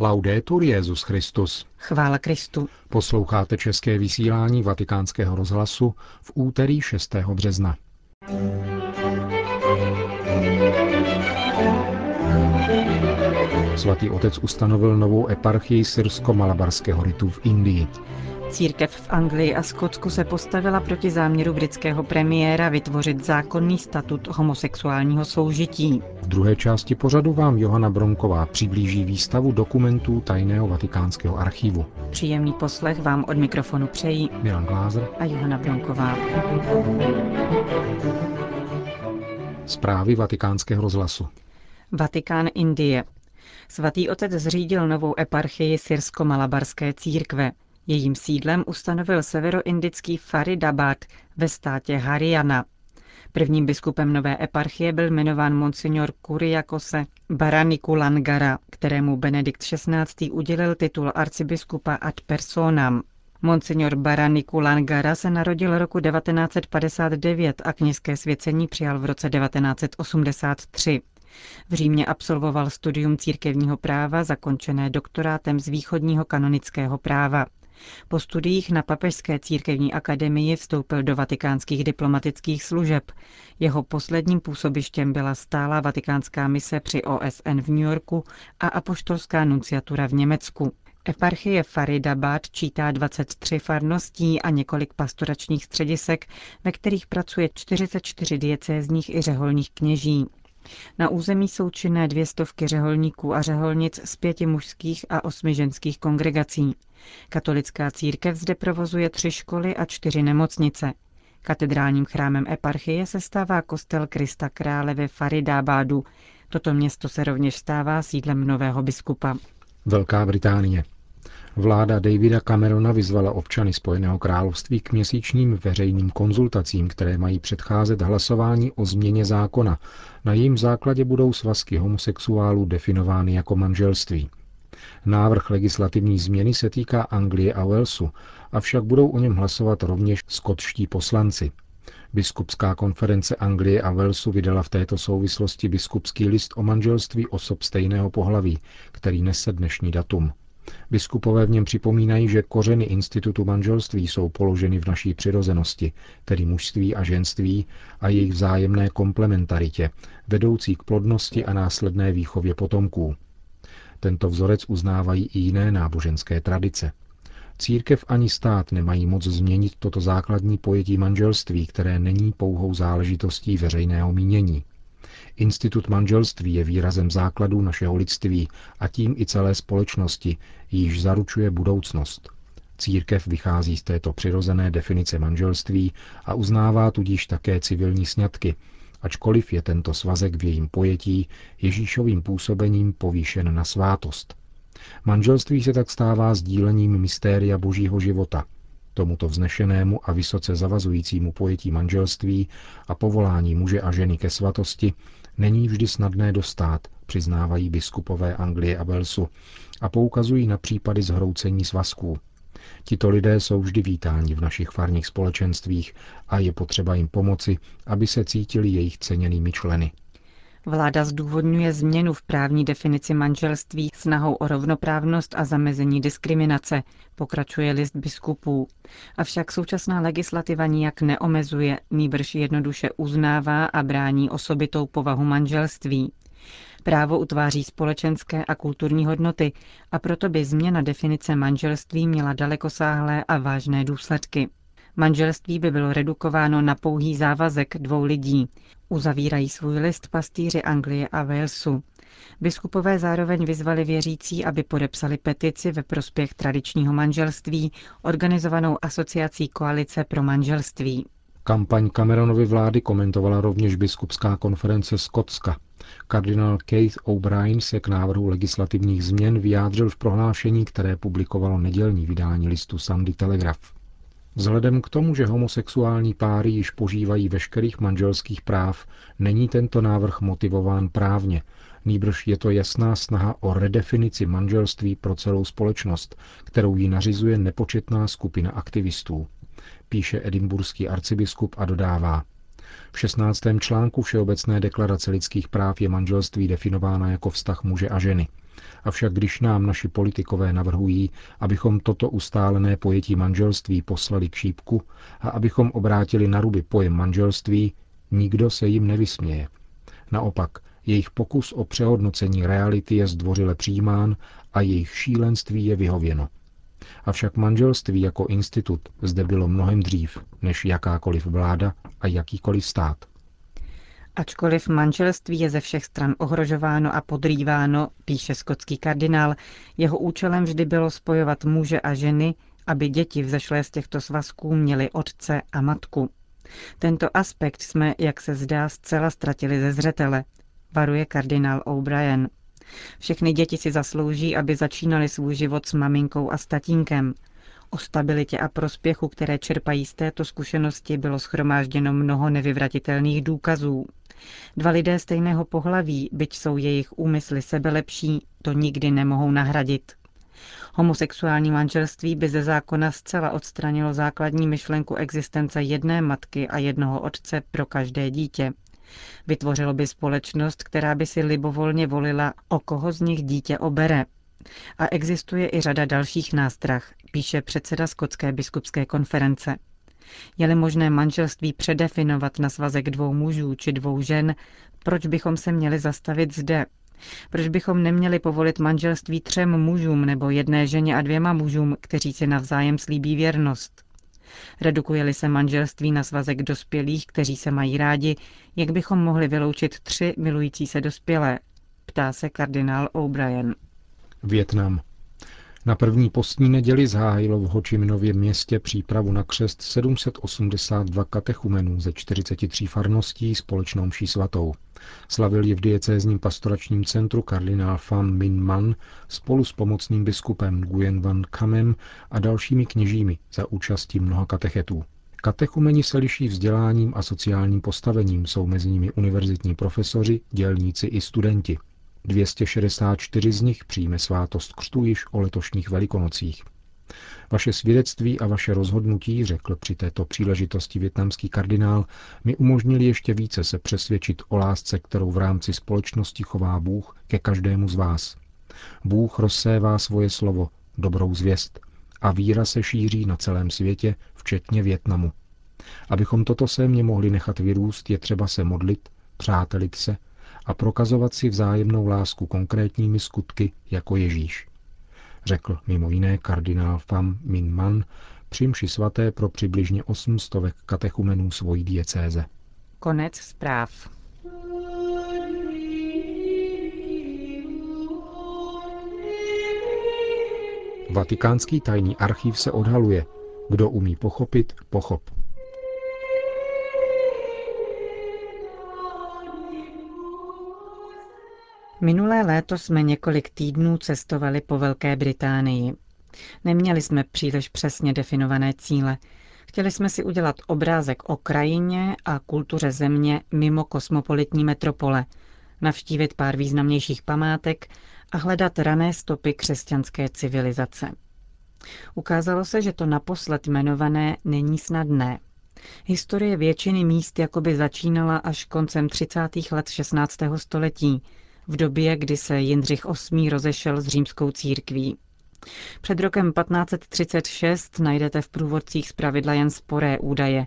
Laudetur Jezus Christus. Chvála Kristu. Posloucháte české vysílání Vatikánského rozhlasu v úterý 6. března. Svatý otec ustanovil novou eparchii syrsko-malabarského ritu v Indii. Církev v Anglii a Skotsku se postavila proti záměru britského premiéra vytvořit zákonný statut homosexuálního soužití. V druhé části pořadu vám Johana Bronková přiblíží výstavu dokumentů tajného vatikánského archivu. Příjemný poslech vám od mikrofonu přejí Milan Glázer a Johana Bronková. Zprávy vatikánského rozhlasu. Vatikán Indie. Svatý otec zřídil novou eparchii syrsko-malabarské církve. Jejím sídlem ustanovil severoindický Faridabad ve státě Haryana. Prvním biskupem nové eparchie byl jmenován monsignor Kuriakose Baranikulangara, kterému Benedikt XVI. udělil titul arcibiskupa ad personam. Monsignor Baranikulangara se narodil roku 1959 a kněžské svěcení přijal v roce 1983. V Římě absolvoval studium církevního práva zakončené doktorátem z východního kanonického práva. Po studiích na Papežské církevní akademii vstoupil do vatikánských diplomatických služeb. Jeho posledním působištěm byla stála vatikánská mise při OSN v New Yorku a apoštolská nunciatura v Německu. Eparchie Faridabad čítá 23 farností a několik pastoračních středisek, ve kterých pracuje 44 diecézních i řeholních kněží. Na území jsou činné dvě stovky řeholníků a řeholnic z pěti mužských a osmi ženských kongregací. Katolická církev zde provozuje tři školy a čtyři nemocnice. Katedrálním chrámem eparchie se stává kostel Krista Krále ve Faridábádu. Toto město se rovněž stává sídlem nového biskupa. Velká Británie. Vláda Davida Camerona vyzvala občany Spojeného království k měsíčním veřejným konzultacím, které mají předcházet hlasování o změně zákona. Na jejím základě budou svazky homosexuálů definovány jako manželství. Návrh legislativní změny se týká Anglie a Walesu, avšak budou o něm hlasovat rovněž skotští poslanci. Biskupská konference Anglie a Walesu vydala v této souvislosti biskupský list o manželství osob stejného pohlaví, který nese dnešní datum. Biskupové v něm připomínají, že kořeny institutu manželství jsou položeny v naší přirozenosti, tedy mužství a ženství a jejich vzájemné komplementaritě, vedoucí k plodnosti a následné výchově potomků. Tento vzorec uznávají i jiné náboženské tradice. Církev ani stát nemají moc změnit toto základní pojetí manželství, které není pouhou záležitostí veřejného mínění. Institut manželství je výrazem základů našeho lidství a tím i celé společnosti, již zaručuje budoucnost. Církev vychází z této přirozené definice manželství a uznává tudíž také civilní sňatky, ačkoliv je tento svazek v jejím pojetí Ježíšovým působením povýšen na svátost. Manželství se tak stává sdílením mystéria božího života. Tomuto vznešenému a vysoce zavazujícímu pojetí manželství a povolání muže a ženy ke svatosti není vždy snadné dostat, přiznávají biskupové Anglie a Velsu a poukazují na případy zhroucení svazků. Tito lidé jsou vždy vítáni v našich farních společenstvích a je potřeba jim pomoci, aby se cítili jejich ceněnými členy. Vláda zdůvodňuje změnu v právní definici manželství snahou o rovnoprávnost a zamezení diskriminace, pokračuje list biskupů. Avšak současná legislativa nijak neomezuje, nýbrž jednoduše uznává a brání osobitou povahu manželství. Právo utváří společenské a kulturní hodnoty a proto by změna definice manželství měla dalekosáhlé a vážné důsledky. Manželství by bylo redukováno na pouhý závazek dvou lidí. Uzavírají svůj list pastýři Anglie a Walesu. Biskupové zároveň vyzvali věřící, aby podepsali petici ve prospěch tradičního manželství, organizovanou asociací Koalice pro manželství. Kampaň Cameronovy vlády komentovala rovněž biskupská konference Skotska. Kardinál Keith O'Brien se k návrhu legislativních změn vyjádřil v prohlášení, které publikovalo nedělní vydání listu Sunday Telegraph. Vzhledem k tomu, že homosexuální páry již požívají veškerých manželských práv, není tento návrh motivován právně, nýbrž je to jasná snaha o redefinici manželství pro celou společnost, kterou ji nařizuje nepočetná skupina aktivistů. Píše edimburský arcibiskup a dodává. V 16. článku Všeobecné deklarace lidských práv je manželství definována jako vztah muže a ženy. Avšak když nám naši politikové navrhují, abychom toto ustálené pojetí manželství poslali k šípku a abychom obrátili na ruby pojem manželství, nikdo se jim nevysměje. Naopak, jejich pokus o přehodnocení reality je zdvořile přijímán a jejich šílenství je vyhověno. Avšak manželství jako institut zde bylo mnohem dřív než jakákoliv vláda a jakýkoliv stát. Ačkoliv manželství je ze všech stran ohrožováno a podrýváno, píše skotský kardinál, jeho účelem vždy bylo spojovat muže a ženy, aby děti vzešlé z těchto svazků měly otce a matku. Tento aspekt jsme, jak se zdá, zcela ztratili ze zřetele, varuje kardinál O'Brien. Všechny děti si zaslouží, aby začínali svůj život s maminkou a s tatínkem. O stabilitě a prospěchu, které čerpají z této zkušenosti, bylo schromážděno mnoho nevyvratitelných důkazů. Dva lidé stejného pohlaví, byť jsou jejich úmysly sebelepší, to nikdy nemohou nahradit. Homosexuální manželství by ze zákona zcela odstranilo základní myšlenku existence jedné matky a jednoho otce pro každé dítě. Vytvořilo by společnost, která by si libovolně volila, o koho z nich dítě obere. A existuje i řada dalších nástrah, píše předseda Skotské biskupské konference. Je-li možné manželství předefinovat na svazek dvou mužů či dvou žen, proč bychom se měli zastavit zde? Proč bychom neměli povolit manželství třem mužům nebo jedné ženě a dvěma mužům, kteří si navzájem slíbí věrnost? Redukuje-li se manželství na svazek dospělých, kteří se mají rádi, jak bychom mohli vyloučit tři milující se dospělé? Ptá se kardinál O'Brien. Větnam. Na první postní neděli zahájilo v Hočiminově městě přípravu na křest 782 katechumenů ze 43 farností společnou mší svatou. Slavil ji v diecézním pastoračním centru kardinál Pham Min Man spolu s pomocným biskupem Nguyen Van Kamem a dalšími kněžími za účastí mnoha katechetů. Katechumeni se liší vzděláním a sociálním postavením, jsou mezi nimi univerzitní profesoři, dělníci i studenti. 264 z nich přijme svátost křtu již o letošních velikonocích. Vaše svědectví a vaše rozhodnutí, řekl při této příležitosti větnamský kardinál, mi umožnili ještě více se přesvědčit o lásce, kterou v rámci společnosti chová Bůh ke každému z vás. Bůh rozsévá svoje slovo, dobrou zvěst, a víra se šíří na celém světě, včetně Větnamu. Abychom toto sémě mohli nechat vyrůst, je třeba se modlit, přátelit se a prokazovat si vzájemnou lásku konkrétními skutky jako Ježíš. Řekl mimo jiné kardinál Pham Min Man při mši svaté pro přibližně 800 katechumenů svojí diecéze. Konec zpráv. Vatikánský tajný archív se odhaluje. Kdo umí pochopit, pochop. Minulé léto jsme několik týdnů cestovali po Velké Británii. Neměli jsme příliš přesně definované cíle. Chtěli jsme si udělat obrázek o krajině a kultuře země mimo kosmopolitní metropole, navštívit pár významnějších památek a hledat rané stopy křesťanské civilizace. Ukázalo se, že to naposled jmenované není snadné. Historie většiny míst jakoby začínala až koncem 30. let 16. století, v době, kdy se Jindřich VIII. rozešel s římskou církví. Před rokem 1536 najdete v průvodcích zpravidla jen sporé údaje.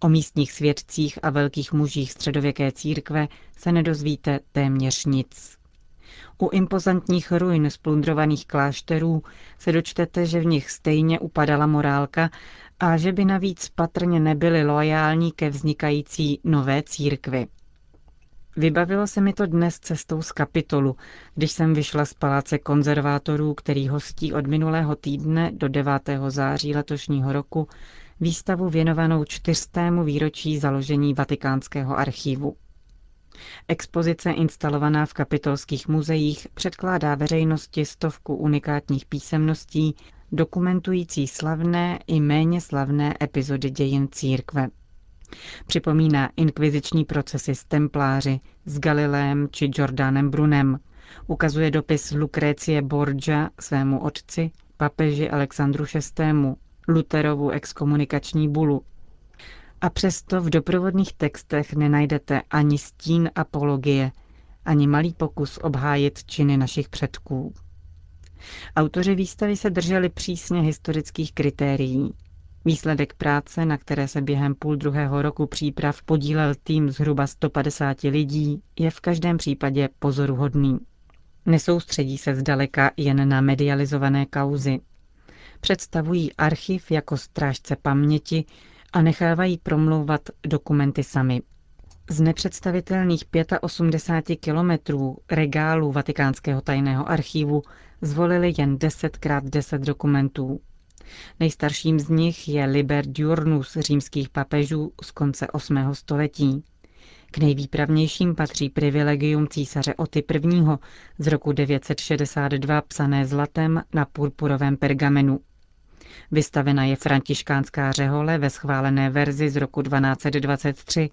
O místních svědcích a velkých mužích středověké církve se nedozvíte téměř nic. U impozantních ruin splundrovaných klášterů se dočtete, že v nich stejně upadala morálka a že by navíc patrně nebyli loajální ke vznikající nové církvi. Vybavilo se mi to dnes cestou z kapitolu, když jsem vyšla z paláce konzervátorů, který hostí od minulého týdne do 9. září letošního roku výstavu věnovanou čtyřstému výročí založení Vatikánského archívu. Expozice instalovaná v kapitolských muzeích předkládá veřejnosti stovku unikátních písemností, dokumentující slavné i méně slavné epizody dějin církve. Připomíná inkviziční procesy s templáři, s Galilém či Jordánem Brunem. Ukazuje dopis Lucrecie Borgia svému otci, papeži Alexandru VI., Luterovu exkomunikační bulu. A přesto v doprovodných textech nenajdete ani stín apologie, ani malý pokus obhájit činy našich předků. Autoři výstavy se drželi přísně historických kritérií. Výsledek práce, na které se během půl druhého roku příprav podílel tým zhruba 150 lidí, je v každém případě pozoruhodný. Nesoustředí se zdaleka jen na medializované kauzy. Představují archiv jako strážce paměti a nechávají promlouvat dokumenty sami. Z nepředstavitelných 85 kilometrů regálů Vatikánského tajného archivu zvolili jen 10 krát 10 dokumentů. Nejstarším z nich je Liber Diurnus římských papežů z konce 8. století. K nejvýpravnějším patří privilegium císaře Oty I. z roku 962 psané zlatem na purpurovém pergamenu. Vystavena je františkánská řehole ve schválené verzi z roku 1223,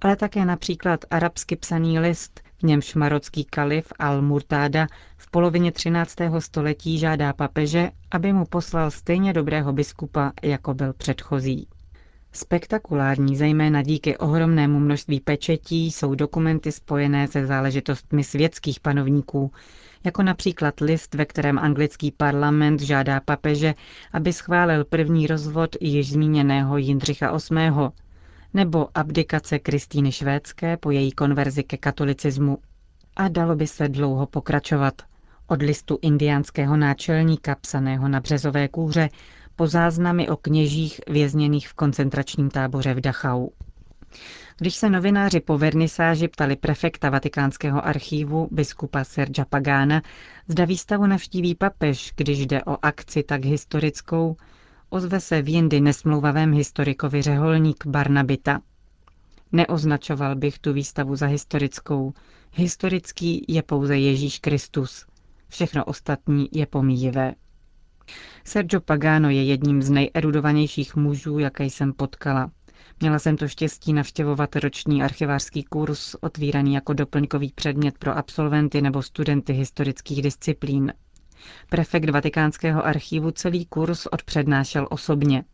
ale také například arabsky psaný list, v němž marocký kalif al-Murtáda v polovině 13. století žádá papeže, aby mu poslal stejně dobrého biskupa, jako byl předchozí. Spektakulární zejména díky ohromnému množství pečetí jsou dokumenty spojené se záležitostmi světských panovníků, jako například list, ve kterém anglický parlament žádá papeže, aby schválil první rozvod již zmíněného Jindřicha VIII, nebo abdikace Kristýny Švédské po její konverzi ke katolicismu. A dalo by se dlouho pokračovat. Od listu indiánského náčelníka psaného na březové kůře po záznamy o kněžích vězněných v koncentračním táboře v Dachau. Když se novináři po vernisáži ptali prefekta vatikánského archívu biskupa Sergia Pagana, zda výstavu navštíví papež, když jde o akci tak historickou, ozve se v jindy nesmlouvavém historikovi řeholník Barnabita. Neoznačoval bych tu výstavu za historickou. Historický je pouze Ježíš Kristus. Všechno ostatní je pomíjivé. Sergio Pagano je jedním z nejerudovanějších mužů, jaké jsem potkala. Měla jsem to štěstí navštěvovat roční archivářský kurz, otvíraný jako doplňkový předmět pro absolventy nebo studenty historických disciplín. Prefekt Vatikánského archivu celý kurz odpřednášel osobně.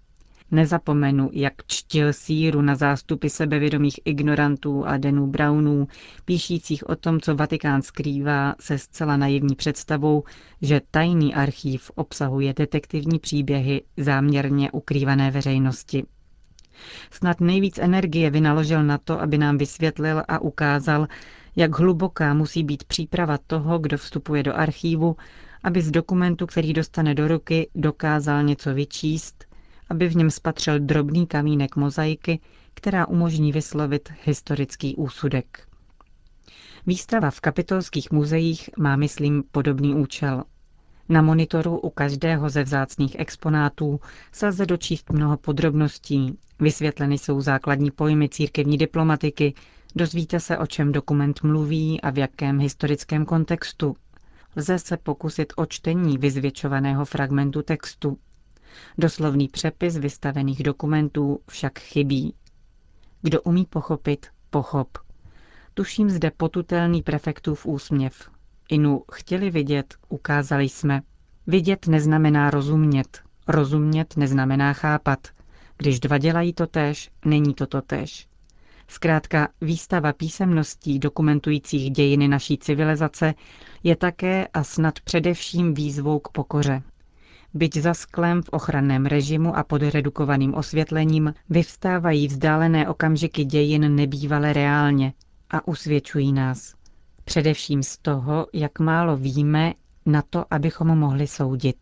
Nezapomenu, jak čtil síru na zástupy sebevědomých ignorantů a denů Brownů, píšících o tom, co Vatikán skrývá se zcela naivní představou, že tajný archív obsahuje detektivní příběhy záměrně ukrývané veřejnosti. Snad nejvíc energie vynaložil na to, aby nám vysvětlil a ukázal, jak hluboká musí být příprava toho, kdo vstupuje do archívu, aby z dokumentu, který dostane do ruky, dokázal něco vyčíst, aby v něm spatřil drobný kamínek mozaiky, která umožní vyslovit historický úsudek. Výstava v kapitolských muzeích má, myslím, podobný účel. Na monitoru u každého ze vzácných exponátů se lze dočíst mnoho podrobností, vysvětleny jsou základní pojmy církevní diplomatiky, dozvíte se, o čem dokument mluví a v jakém historickém kontextu. Lze se pokusit o čtení vyzvětšovaného fragmentu textu. Doslovný přepis vystavených dokumentů však chybí. Kdo umí pochopit, pochop. Tuším zde potutelný prefektův úsměv. Inu chtěli vidět, ukázali jsme. Vidět neznamená rozumět. Rozumět neznamená chápat. Když dva dělají to též, není to to též. Zkrátka výstava písemností dokumentujících dějiny naší civilizace je také a snad především výzvou k pokoře. Byť za sklem v ochranném režimu a pod redukovaným osvětlením vyvstávají vzdálené okamžiky dějin nebývale reálně a usvědčují nás. Především z toho, jak málo víme na to, abychom mohli soudit.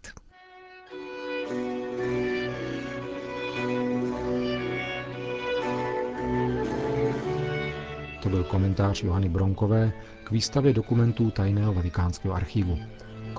To byl komentář Johany Bronkové k výstavě dokumentů Tajného vatikánského archivu.